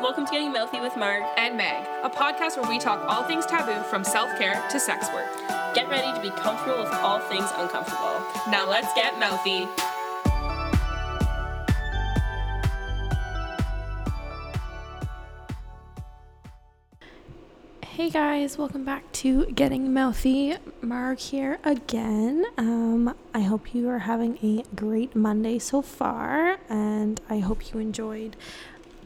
Welcome to Getting Mouthy with Mark. and Meg, a podcast where we talk all things taboo from self care to sex work. Get ready to be comfortable with all things uncomfortable. Now let's get mouthy. Hey guys, welcome back to Getting Mouthy. Mark here again. Um, I hope you are having a great Monday so far, and I hope you enjoyed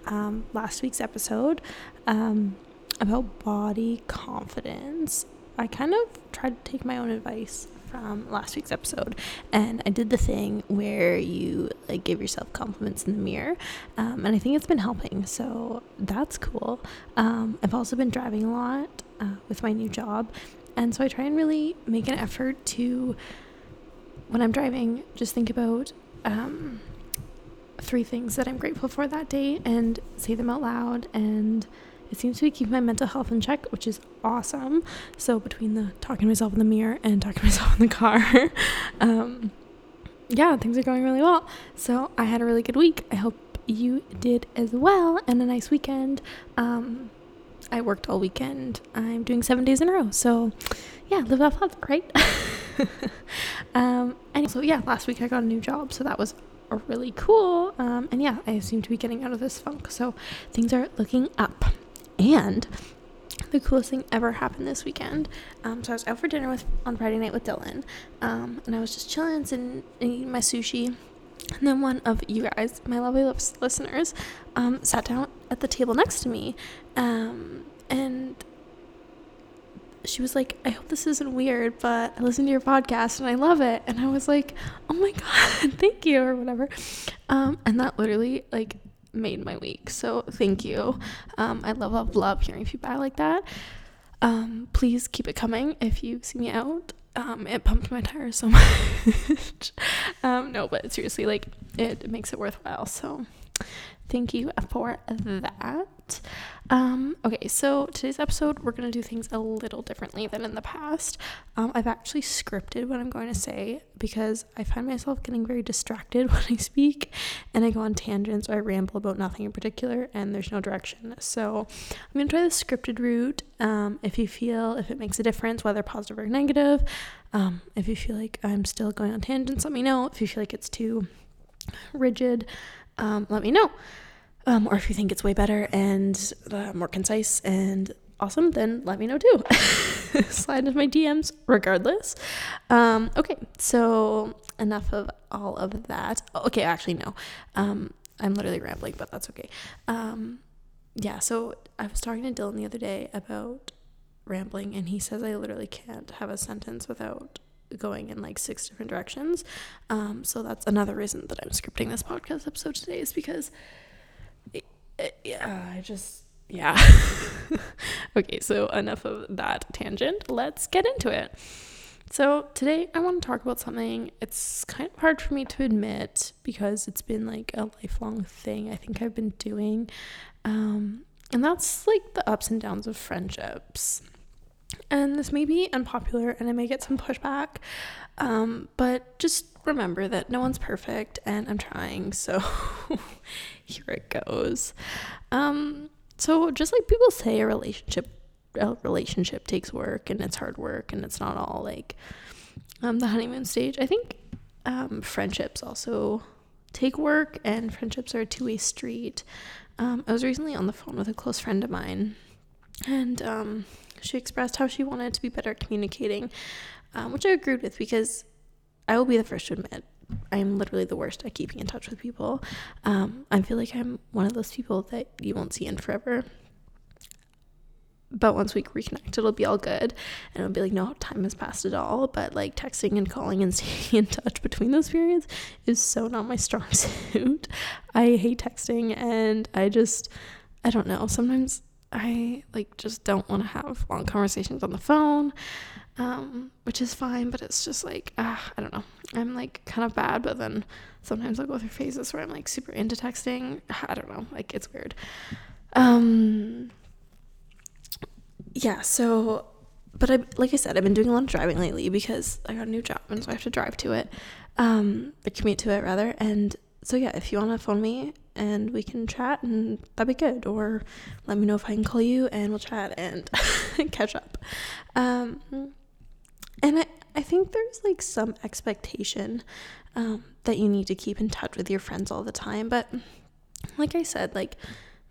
um, last week's episode um, about body confidence. I kind of tried to take my own advice from last week's episode, and I did the thing where you like give yourself compliments in the mirror, um, and I think it's been helping. So that's cool. Um, I've also been driving a lot uh, with my new job, and so I try and really make an effort to, when I'm driving, just think about um, three things that I'm grateful for that day and say them out loud and it seems to be keeping my mental health in check, which is awesome. So between the talking to myself in the mirror and talking to myself in the car, um, yeah, things are going really well. So I had a really good week. I hope you did as well, and a nice weekend. Um, I worked all weekend. I'm doing seven days in a row. So yeah, live off love, right? um, and so yeah, last week I got a new job, so that was really cool. Um, and yeah, I seem to be getting out of this funk. So things are looking up. And the coolest thing ever happened this weekend. Um, so I was out for dinner with on Friday night with Dylan, um, and I was just chilling and, and eating my sushi. And then one of you guys, my lovely lis- listeners, um, sat down at the table next to me, um, and she was like, I hope this isn't weird, but I listen to your podcast and I love it. And I was like, oh my God, thank you, or whatever. Um, and that literally like made my week. So thank you. Um, I love, love, love hearing feedback like that. Um, please keep it coming if you see me out. Um, it pumped my tires so much. um, no, but seriously, like it makes it worthwhile. So thank you for that. Um, okay, so today's episode, we're going to do things a little differently than in the past. Um, I've actually scripted what I'm going to say because I find myself getting very distracted when I speak and I go on tangents or I ramble about nothing in particular and there's no direction. So I'm going to try the scripted route. Um, if you feel, if it makes a difference, whether positive or negative, um, if you feel like I'm still going on tangents, let me know. If you feel like it's too rigid, um, let me know. Um, or if you think it's way better and uh, more concise and awesome, then let me know too. Slide into my DMs regardless. Um, okay, so enough of all of that. Okay, actually, no. Um, I'm literally rambling, but that's okay. Um, yeah, so I was talking to Dylan the other day about rambling, and he says I literally can't have a sentence without going in like six different directions. Um, so that's another reason that I'm scripting this podcast episode today is because it, it, yeah, I just yeah. okay, so enough of that tangent. Let's get into it. So, today I want to talk about something it's kind of hard for me to admit because it's been like a lifelong thing I think I've been doing. Um, and that's like the ups and downs of friendships. And this may be unpopular and I may get some pushback, um, but just remember that no one's perfect and I'm trying, so here it goes. Um, so just like people say a relationship a relationship takes work and it's hard work and it's not all like um, the honeymoon stage. I think um, friendships also take work and friendships are a two way street. Um, I was recently on the phone with a close friend of mine and um, she expressed how she wanted to be better at communicating, um, which I agreed with because I will be the first to admit I'm literally the worst at keeping in touch with people. Um, I feel like I'm one of those people that you won't see in forever. But once we reconnect, it'll be all good. And it'll be like, no time has passed at all. But like texting and calling and staying in touch between those periods is so not my strong suit. I hate texting and I just, I don't know. Sometimes I like just don't want to have long conversations on the phone um, which is fine, but it's just like, uh, I don't know. I'm like kind of bad, but then sometimes I'll go through phases where I'm like super into texting. I don't know, like it's weird. Um, yeah, so, but I, like I said, I've been doing a lot of driving lately because I got a new job and so I have to drive to it, um, or commute to it rather. And so, yeah, if you want to phone me, and we can chat and that'd be good. Or let me know if I can call you and we'll chat and catch up. Um, and I, I think there's like some expectation um, that you need to keep in touch with your friends all the time. But like I said, like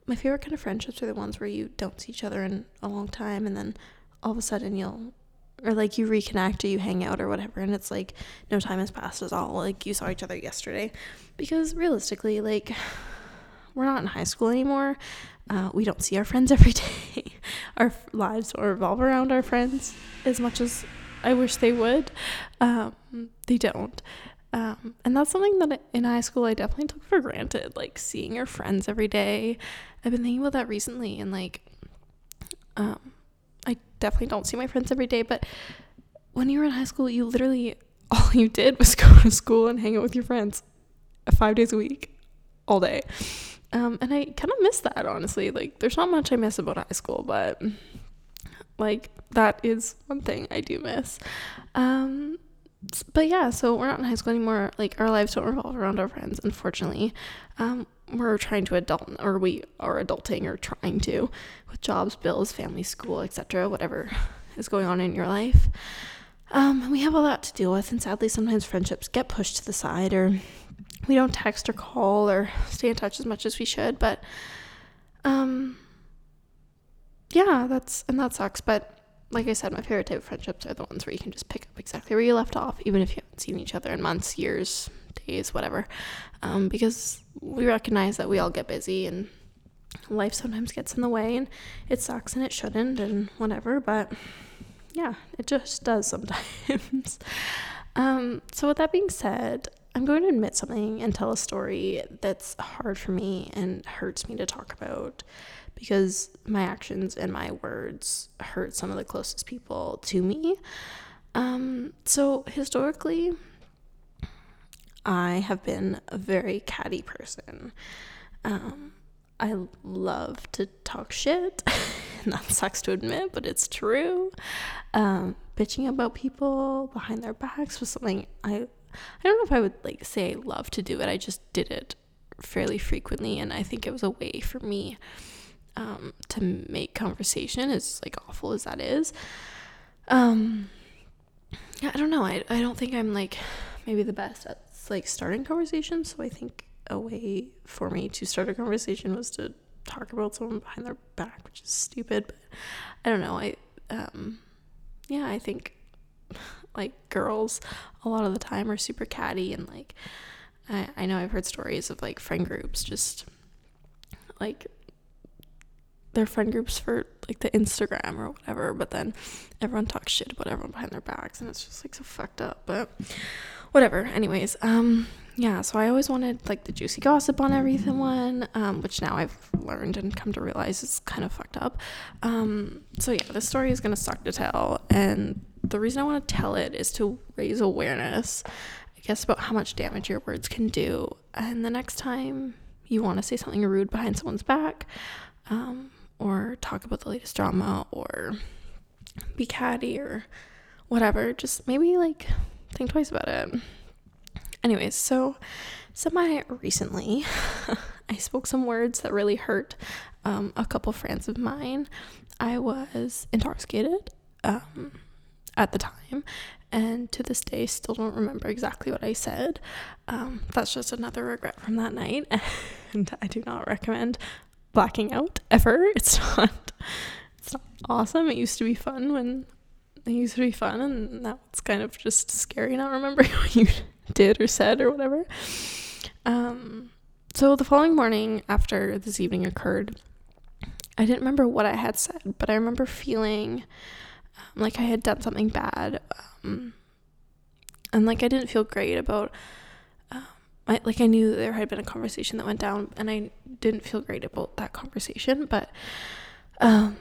my favorite kind of friendships are the ones where you don't see each other in a long time and then all of a sudden you'll or like you reconnect or you hang out or whatever and it's like no time has passed at all like you saw each other yesterday. Because realistically like we're not in high school anymore. Uh, we don't see our friends every day. Our lives revolve around our friends as much as i wish they would. Um, they don't. Um, and that's something that in high school I definitely took for granted, like seeing your friends every day. I've been thinking about that recently, and like, um, I definitely don't see my friends every day, but when you were in high school, you literally all you did was go to school and hang out with your friends five days a week, all day. Um, and I kind of miss that, honestly. Like, there's not much I miss about high school, but like, that is one thing I do miss. Um, but yeah, so we're not in high school anymore. Like our lives don't revolve around our friends, unfortunately. Um, we're trying to adult, or we are adulting, or trying to, with jobs, bills, family, school, etc. Whatever is going on in your life. Um, we have a lot to deal with, and sadly, sometimes friendships get pushed to the side, or we don't text or call or stay in touch as much as we should. But, um, yeah, that's and that sucks. But like I said, my favorite type of friendships are the ones where you can just pick up exactly where you left off, even if you haven't seen each other in months, years, days, whatever. Um, because we recognize that we all get busy and life sometimes gets in the way and it sucks and it shouldn't and whatever, but yeah, it just does sometimes. um, so, with that being said, I'm going to admit something and tell a story that's hard for me and hurts me to talk about because my actions and my words hurt some of the closest people to me. Um, so, historically, I have been a very catty person. Um, I love to talk shit, that sucks to admit, but it's true. Um, bitching about people behind their backs was something I I don't know if I would like say I love to do it. I just did it fairly frequently, and I think it was a way for me um, to make conversation, as like awful as that is. Um, yeah, I don't know. I I don't think I'm like maybe the best at like starting conversations. So I think a way for me to start a conversation was to talk about someone behind their back, which is stupid. But I don't know. I um, yeah, I think like girls a lot of the time are super catty and like I, I know I've heard stories of like friend groups just like their friend groups for like the Instagram or whatever, but then everyone talks shit about everyone behind their backs and it's just like so fucked up. But whatever. Anyways, um yeah, so I always wanted like the juicy gossip on everyone, um, which now I've learned and come to realize is kind of fucked up. Um, so yeah, this story is gonna suck to tell, and the reason I want to tell it is to raise awareness, I guess, about how much damage your words can do. And the next time you want to say something rude behind someone's back, um, or talk about the latest drama, or be catty, or whatever, just maybe like think twice about it. Anyways, so semi recently, I spoke some words that really hurt um, a couple friends of mine. I was intoxicated um, at the time, and to this day, still don't remember exactly what I said. Um, that's just another regret from that night, and I do not recommend blacking out ever. It's not. It's not awesome. It used to be fun when it used to be fun, and now it's kind of just scary not remembering what you did or said or whatever. Um, so the following morning after this evening occurred, I didn't remember what I had said, but I remember feeling um, like I had done something bad. Um, and like I didn't feel great about I, like I knew there had been a conversation that went down and I didn't feel great about that conversation, but um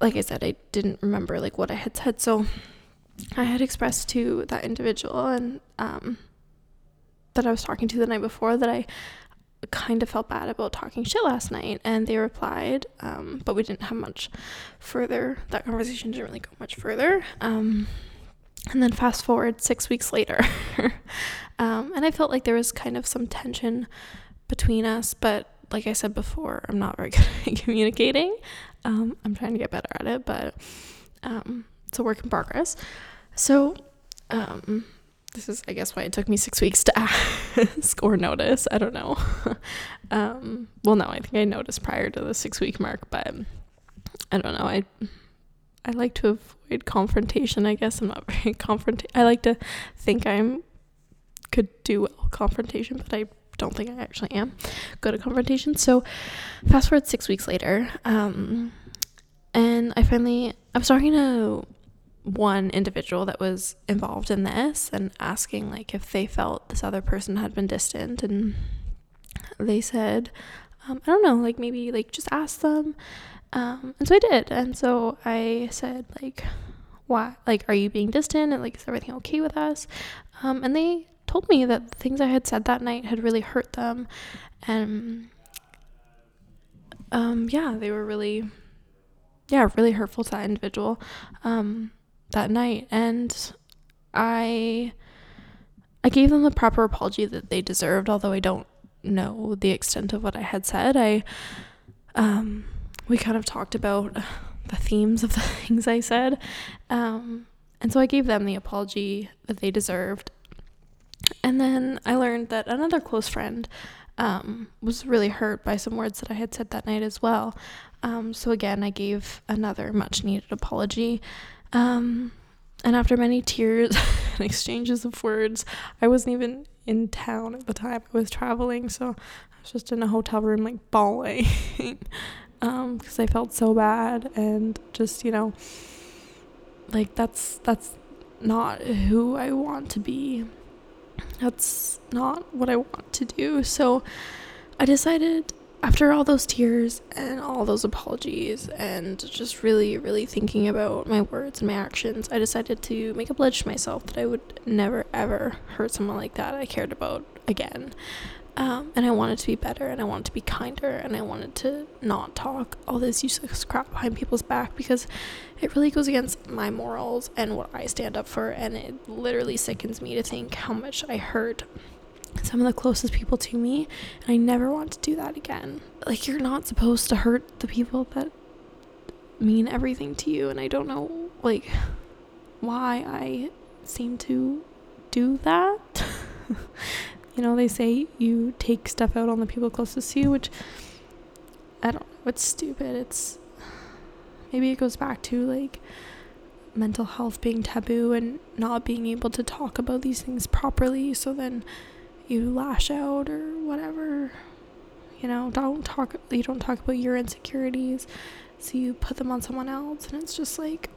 like I said, I didn't remember like what I had said. So I had expressed to that individual and um, that I was talking to the night before that I kind of felt bad about talking shit last night, and they replied, um, but we didn't have much further. That conversation didn't really go much further. Um, and then fast forward six weeks later, um, and I felt like there was kind of some tension between us, but like I said before, I'm not very good at communicating. Um, I'm trying to get better at it, but um, it's a work in progress. So, um, this is, I guess, why it took me six weeks to ask or notice. I don't know. um, well, no, I think I noticed prior to the six week mark, but I don't know. I I like to avoid confrontation. I guess I'm not very confront. I like to think I'm could do well confrontation, but I don't think I actually am good at confrontation. So, fast forward six weeks later, um, and I finally I was talking to one individual that was involved in this and asking like if they felt this other person had been distant, and they said, um, I don't know, like maybe like just ask them. Um, and so I did, and so I said like, why? Like, are you being distant? And like, is everything okay with us? Um, and they told me that the things I had said that night had really hurt them. And um, yeah, they were really, yeah, really hurtful to that individual um, that night. And I, I gave them the proper apology that they deserved, although I don't know the extent of what I had said. I, um, we kind of talked about the themes of the things I said. Um, and so I gave them the apology that they deserved. And then I learned that another close friend um, was really hurt by some words that I had said that night as well. Um, so again, I gave another much needed apology. Um, and after many tears and exchanges of words, I wasn't even in town at the time. I was traveling, so I was just in a hotel room, like bawling, Um, because I felt so bad and just you know, like that's that's not who I want to be that's not what I want to do. So I decided after all those tears and all those apologies and just really, really thinking about my words and my actions, I decided to make a pledge to myself that I would never, ever hurt someone like that I cared about again. Um, and I wanted to be better and I wanted to be kinder and I wanted to not talk all this useless crap behind people's back because it really goes against my morals and what I stand up for. And it literally sickens me to think how much I hurt some of the closest people to me. And I never want to do that again. Like, you're not supposed to hurt the people that mean everything to you. And I don't know, like, why I seem to do that. you know, they say you take stuff out on the people closest to you, which I don't know, it's stupid. It's maybe it goes back to like mental health being taboo and not being able to talk about these things properly. So then you lash out or whatever. You know, don't talk, you don't talk about your insecurities. So you put them on someone else. And it's just like,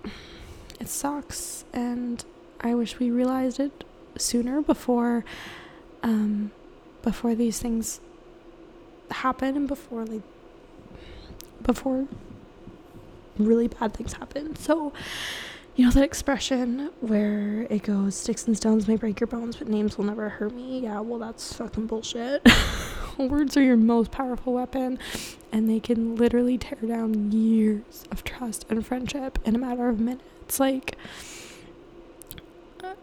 it sucks. And I wish we realized it sooner before um, before these things happen and before like before really bad things happen. So, you know that expression where it goes sticks and stones may break your bones but names will never hurt me. Yeah, well that's fucking bullshit. Words are your most powerful weapon and they can literally tear down years of trust and friendship in a matter of minutes. Like uh,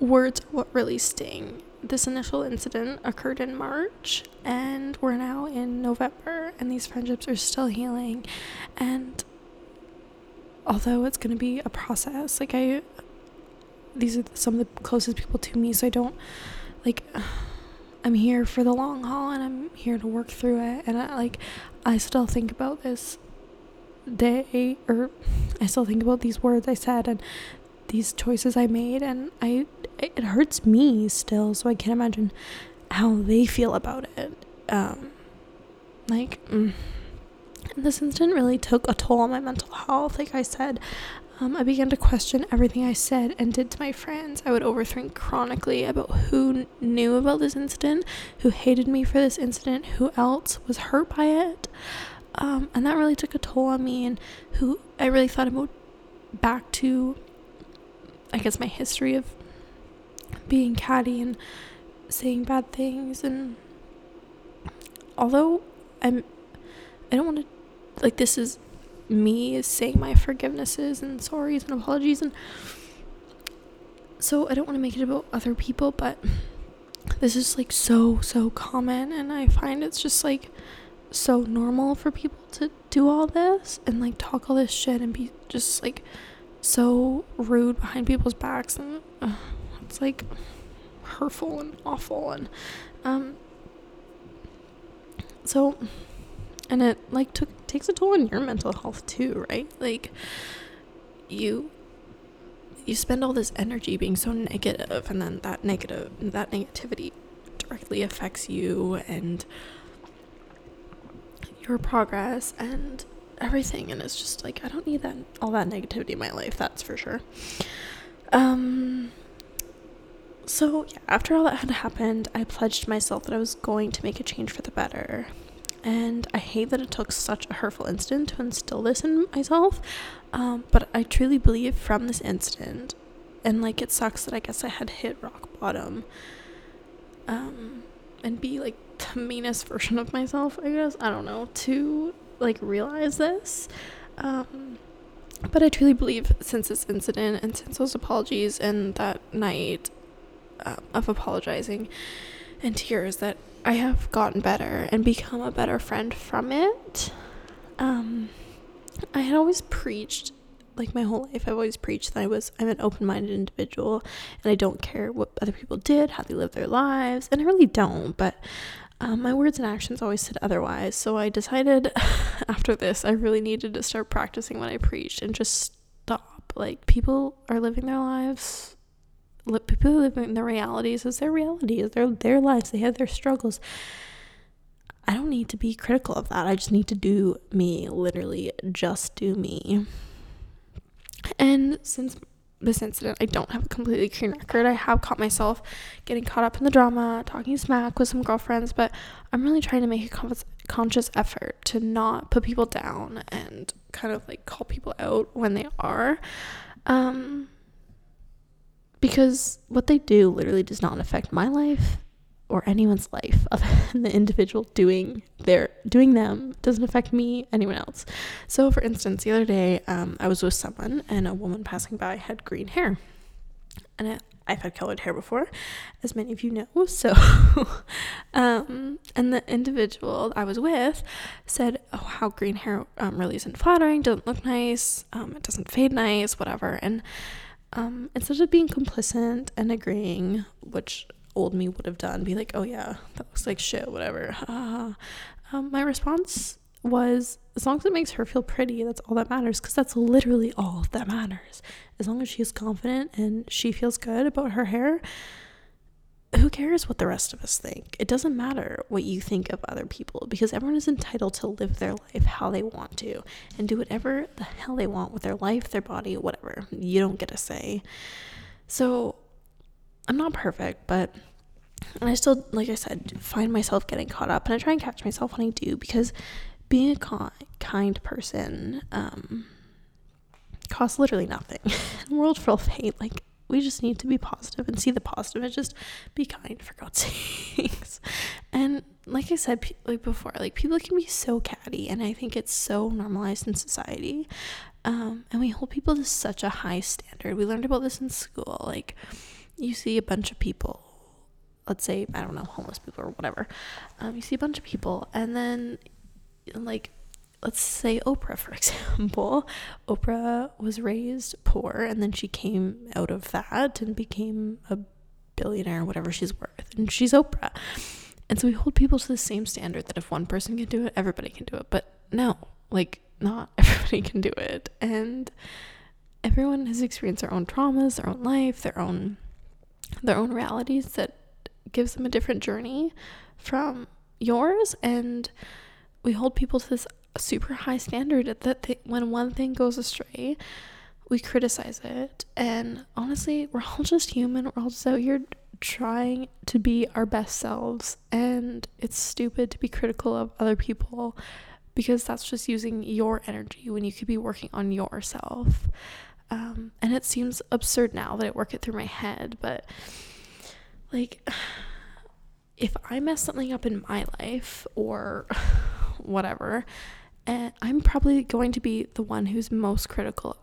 words are what really sting this initial incident occurred in March, and we're now in November, and these friendships are still healing. And although it's going to be a process, like, I, these are some of the closest people to me, so I don't, like, I'm here for the long haul and I'm here to work through it. And I, like, I still think about this day, or I still think about these words I said and these choices I made, and I it hurts me still, so I can't imagine how they feel about it. Um, like, mm. this incident really took a toll on my mental health. Like I said, um, I began to question everything I said and did to my friends. I would overthink chronically about who knew about this incident, who hated me for this incident, who else was hurt by it. Um, and that really took a toll on me, and who I really thought about back to, I guess, my history of being catty and saying bad things and although I'm I don't want to like this is me saying my forgivenesses and sorries and apologies and so I don't want to make it about other people but this is like so so common and I find it's just like so normal for people to do all this and like talk all this shit and be just like so rude behind people's backs and like hurtful and awful and um so and it like took takes a toll on your mental health too right like you you spend all this energy being so negative and then that negative that negativity directly affects you and your progress and everything and it's just like I don't need that all that negativity in my life, that's for sure. Um so after all that had happened, I pledged myself that I was going to make a change for the better. And I hate that it took such a hurtful incident to instill this in myself. Um, but I truly believe from this incident, and like it sucks that I guess I had hit rock bottom. Um, and be like the meanest version of myself, I guess. I don't know, to like realize this. Um, but I truly believe since this incident and since those apologies and that night um, of apologizing and tears that I have gotten better and become a better friend from it. Um, I had always preached like my whole life I've always preached that I was I'm an open-minded individual and I don't care what other people did, how they live their lives, and I really don't, but um, my words and actions always said otherwise. So I decided after this I really needed to start practicing what I preached and just stop. Like people are living their lives people living their realities as their realities, their their lives. They have their struggles. I don't need to be critical of that. I just need to do me, literally just do me. And since this incident, I don't have a completely clean record. I have caught myself getting caught up in the drama, talking smack with some girlfriends, but I'm really trying to make a conscious effort to not put people down and kind of like call people out when they are. Um, because what they do literally does not affect my life or anyone's life other than the individual doing their doing them. Doesn't affect me anyone else. So for instance the other day um, i was with someone and a woman passing by had green hair. And it, i've had colored hair before as many of you know so um, and the individual i was with said oh how green hair um, really isn't flattering doesn't look nice um, it doesn't fade nice whatever. And um, instead of being complicit and agreeing which old me would have done be like oh yeah that looks like shit whatever um, my response was as long as it makes her feel pretty that's all that matters because that's literally all that matters. As long as she's confident and she feels good about her hair who cares what the rest of us think? It doesn't matter what you think of other people because everyone is entitled to live their life how they want to and do whatever the hell they want with their life their body whatever. You don't get a say. So I'm not perfect, but I still, like I said, find myself getting caught up, and I try and catch myself when I do because being a con- kind person um, costs literally nothing. In a world full of hate, like we just need to be positive and see the positive and just be kind for God's sakes. And like I said like before, like people can be so catty, and I think it's so normalized in society. Um, and we hold people to such a high standard. We learned about this in school, like you see a bunch of people let's say i don't know homeless people or whatever um, you see a bunch of people and then like let's say oprah for example. Oprah was raised poor and then she came out of that and became a billionaire whatever she's worth and she's oprah. And so we hold people to the same standard that if one person can do it everybody can do it. But no like not everybody can do it. And everyone has experienced their own traumas their own life their own their own realities that gives them a different journey from yours. And we hold people to this super high standard that they, when one thing goes astray we criticize it. And honestly we're all just human. We're all just out here trying to be our best selves. And it's stupid to be critical of other people because that's just using your energy when you could be working on yourself. Um, and it seems absurd now that I work it through my head, but like, if I mess something up in my life or whatever, and I'm probably going to be the one who's most critical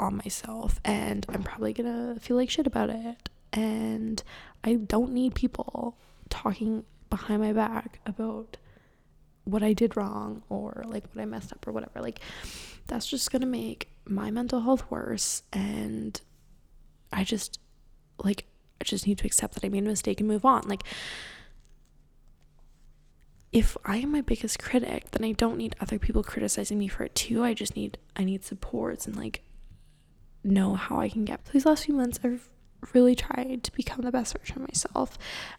on myself, and I'm probably gonna feel like shit about it. And I don't need people talking behind my back about what I did wrong or like what I messed up or whatever. Like that's just going to make my mental health worse and I just like I just need to accept that I made a mistake and move on. Like if I am my biggest critic, then I don't need other people criticizing me for it too. I just need I need supports and like know how I can get. these last few months, I've really tried to become the best version of myself,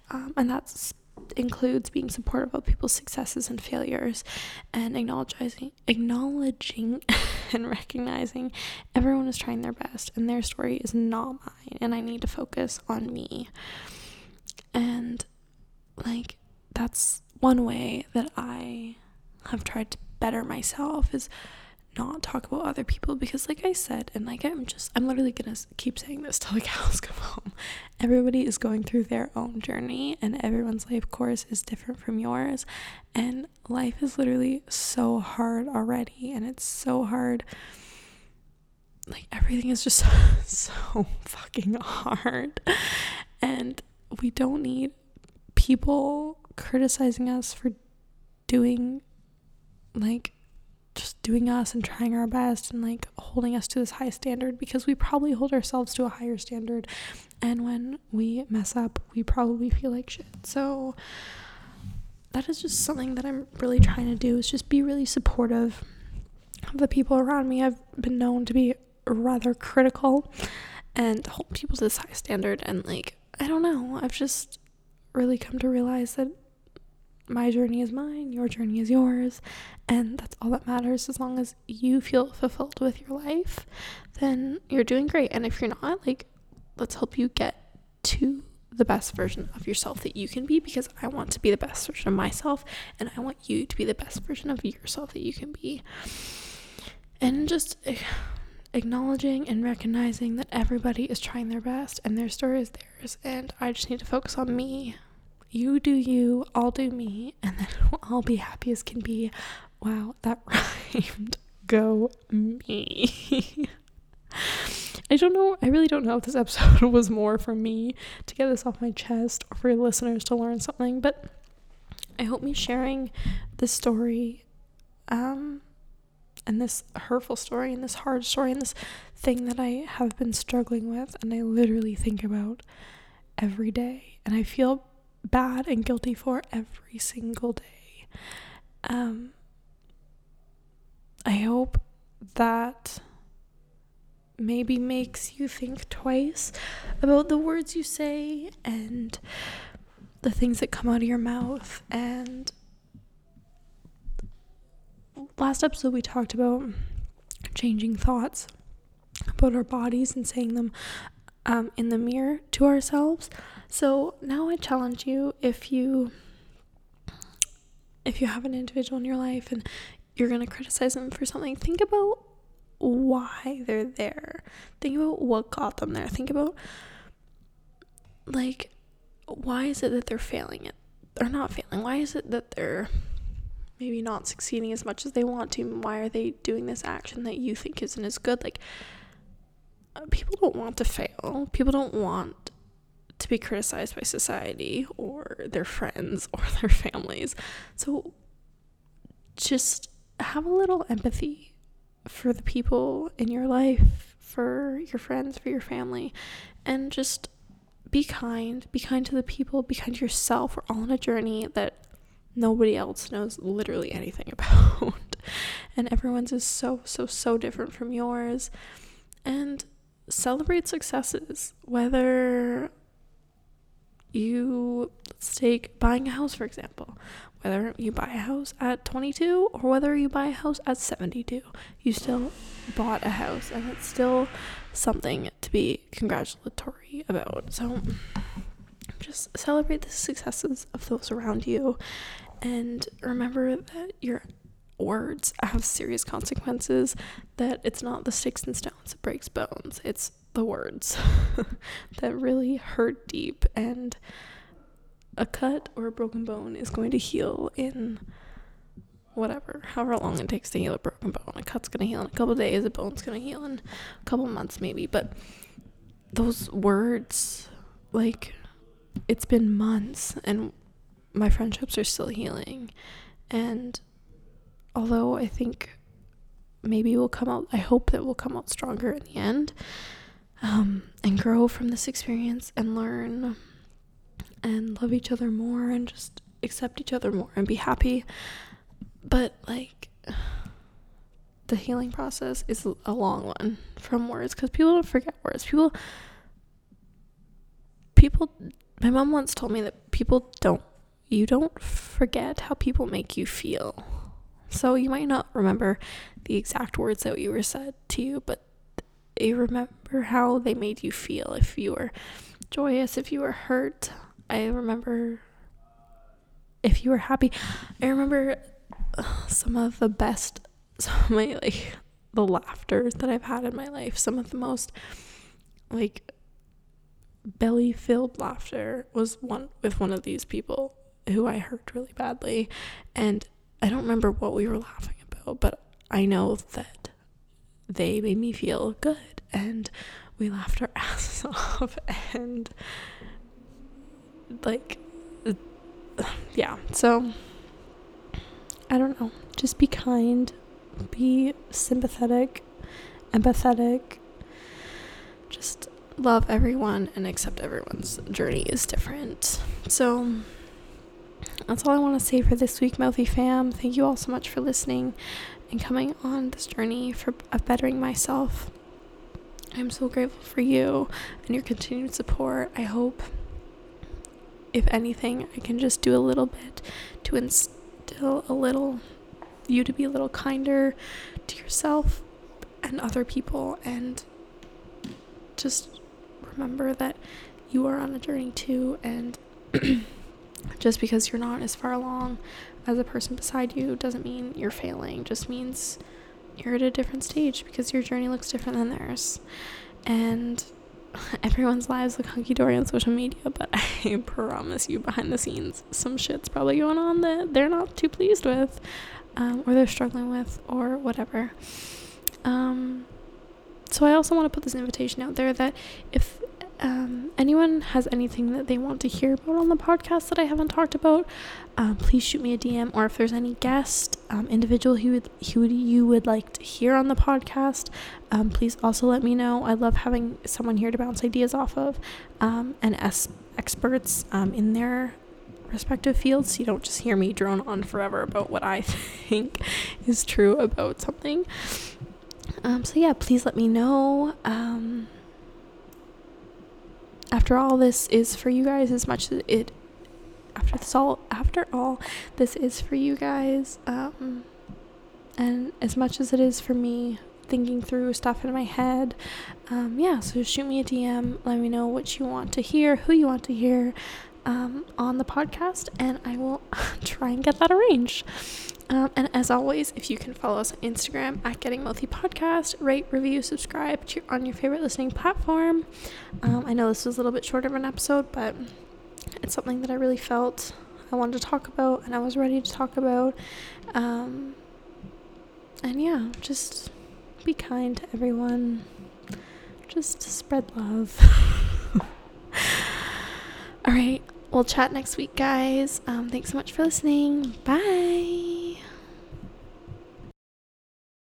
um, and that includes being supportive of people's successes and failures, and acknowledging acknowledging and recognizing everyone is trying their best, and their story is not mine, and I need to focus on me. And like that's one way that I have tried to better myself is not talk about other people because like I said and like I'm just I'm literally gonna keep saying this till the cows come home. Everybody is going through their own journey and everyone's life course is different from yours. And life is literally so hard already and it's so hard. Like everything is just so fucking hard. And we don't need people criticizing us for doing like just doing us and trying our best and like holding us to this high standard because we probably hold ourselves to a higher standard. And when we mess up we probably feel like shit. So that is just something that i'm really trying to do is just be really supportive of the people around me. I've been known to be rather critical and hold people to this high standard. And like i don't know. I've just really come to realize that my journey is mine, your journey is yours, and that's all that matters. As long as you feel fulfilled with your life, then you're doing great. And if you're not, like, let's help you get to the best version of yourself that you can be because I want to be the best version of myself, and I want you to be the best version of yourself that you can be. And just acknowledging and recognizing that everybody is trying their best and their story is theirs, and I just need to focus on me you do you, I'll do me, and then we'll all be happy as can be. Wow, that rhymed. Go me. I don't know. I really don't know if this episode was more for me to get this off my chest or for listeners to learn something, but I hope me sharing this story um and this hurtful story and this hard story and this thing that I have been struggling with and I literally think about every day and I feel bad and guilty for every single day. Um, I hope that maybe makes you think twice about the words you say and the things that come out of your mouth. And last episode, we talked about changing thoughts about our bodies and saying them um, in the mirror to ourselves. So now I challenge you if you if you have an individual in your life and you're going to criticize them for something, think about why they're there. Think about what got them there. Think about like why is it that they're failing it? They're not failing. Why is it that they're maybe not succeeding as much as they want to? Why are they doing this action that you think isn't as good? Like uh, people don't want to fail. People don't want to be criticized by society or their friends or their families. So just have a little empathy for the people in your life, for your friends, for your family, and just be kind. Be kind to the people, be kind to yourself. We're all on a journey that nobody else knows literally anything about. and everyone's is so, so, so different from yours. And celebrate successes, whether you let's take buying a house for example. Whether you buy a house at 22 or whether you buy a house at 72 you still bought a house and it's still something to be congratulatory about. So just celebrate the successes of those around you and remember that your words have serious consequences that it's not the sticks and stones that breaks bones it's the words that really hurt deep and a cut or a broken bone is going to heal in whatever however long it takes to heal a broken bone a cut's going to heal in a couple days a bone's going to heal in a couple months maybe but those words like it's been months and my friendships are still healing. And although I think maybe we'll come out, I hope that we'll come out stronger in the end um, and grow from this experience and learn and love each other more and just accept each other more and be happy. But like, the healing process is a long one from words because people don't forget words. People, people, my mom once told me that people don't, you don't forget how people make you feel. So you might not remember the exact words that you were said to you, but you remember how they made you feel. If you were joyous, if you were hurt, I remember if you were happy. I remember some of the best, some of my like the laughter that I've had in my life. Some of the most like belly filled laughter was one with one of these people who I hurt really badly. And I don't remember what we were laughing about, but I know that they made me feel good and we laughed our asses off and like yeah so i don't know. Just be kind be sympathetic empathetic. Just love everyone and accept everyone's journey is different. So that's all i want to say for this week mouthy fam. Thank you all so much for listening and coming on this journey for of bettering myself. I'm so grateful for you and your continued support. I hope if anything, I can just do a little bit to instill a little you to be a little kinder to yourself and other people and just remember that you are on a journey too and just because you're not as far along as a person beside you doesn't mean you're failing just means you're at a different stage because your journey looks different than theirs and everyone's lives look hunky dory on social media, but I promise you, behind the scenes, some shit's probably going on that they're not too pleased with, um, or they're struggling with, or whatever. Um, so I also want to put this invitation out there that if um, anyone has anything that they want to hear about on the podcast that I haven't talked about, um, please shoot me a DM. Or if there's any guest, um, individual who would who you would like to hear on the podcast, um, please also let me know. I love having someone here to bounce ideas off of, um, and as experts um, in their respective fields. So you don't just hear me drone on forever about what I think is true about something. so yeah, please let me know. After all this is for you guys as much as it after this all after all this is for you guys um and as much as it is for me thinking through stuff in my head um yeah so shoot me a dm let me know what you want to hear who you want to hear um, on the podcast and i will try and get that arranged um, and as always, if you can follow us on Instagram at Getting Mouthy Podcast, rate, review, subscribe to, on your favorite listening platform. Um, I know this was a little bit shorter of an episode, but it's something that I really felt I wanted to talk about and I was ready to talk about. Um, and yeah, just be kind to everyone. Just spread love. All right. We'll chat next week, guys. Um, thanks so much for listening. Bye.